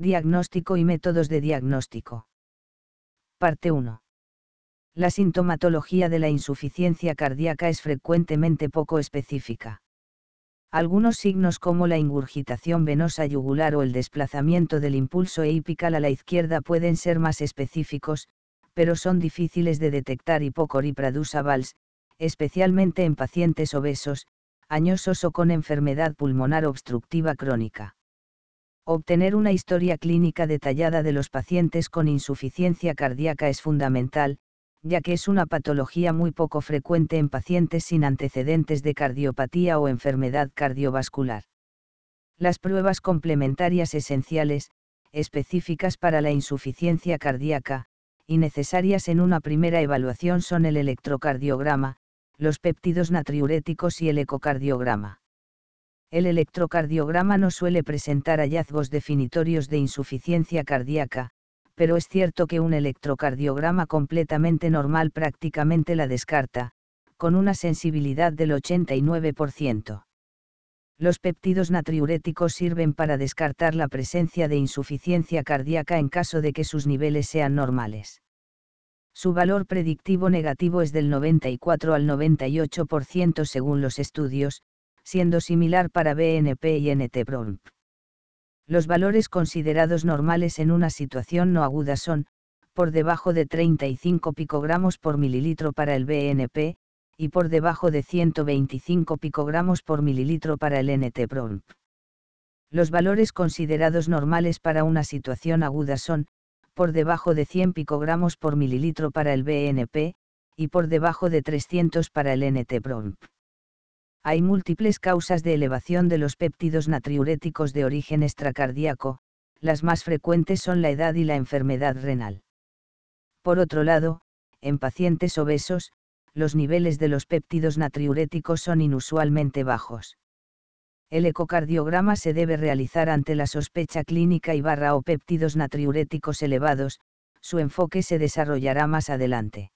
Diagnóstico y métodos de diagnóstico. Parte 1. La sintomatología de la insuficiencia cardíaca es frecuentemente poco específica. Algunos signos como la ingurgitación venosa yugular o el desplazamiento del impulso eipical a la izquierda pueden ser más específicos, pero son difíciles de detectar y poco especialmente en pacientes obesos, añosos o con enfermedad pulmonar obstructiva crónica. Obtener una historia clínica detallada de los pacientes con insuficiencia cardíaca es fundamental, ya que es una patología muy poco frecuente en pacientes sin antecedentes de cardiopatía o enfermedad cardiovascular. Las pruebas complementarias esenciales, específicas para la insuficiencia cardíaca, y necesarias en una primera evaluación son el electrocardiograma, los péptidos natriuréticos y el ecocardiograma. El electrocardiograma no suele presentar hallazgos definitorios de insuficiencia cardíaca, pero es cierto que un electrocardiograma completamente normal prácticamente la descarta, con una sensibilidad del 89%. Los péptidos natriuréticos sirven para descartar la presencia de insuficiencia cardíaca en caso de que sus niveles sean normales. Su valor predictivo negativo es del 94 al 98% según los estudios, siendo similar para BNP y NT-PROMP. Los valores considerados normales en una situación no aguda son, por debajo de 35 picogramos por mililitro para el BNP, y por debajo de 125 picogramos por mililitro para el NT-PROMP. Los valores considerados normales para una situación aguda son, por debajo de 100 picogramos por mililitro para el BNP, y por debajo de 300 para el NT-PROMP. Hay múltiples causas de elevación de los péptidos natriuréticos de origen extracardíaco, las más frecuentes son la edad y la enfermedad renal. Por otro lado, en pacientes obesos, los niveles de los péptidos natriuréticos son inusualmente bajos. El ecocardiograma se debe realizar ante la sospecha clínica y barra o péptidos natriuréticos elevados, su enfoque se desarrollará más adelante.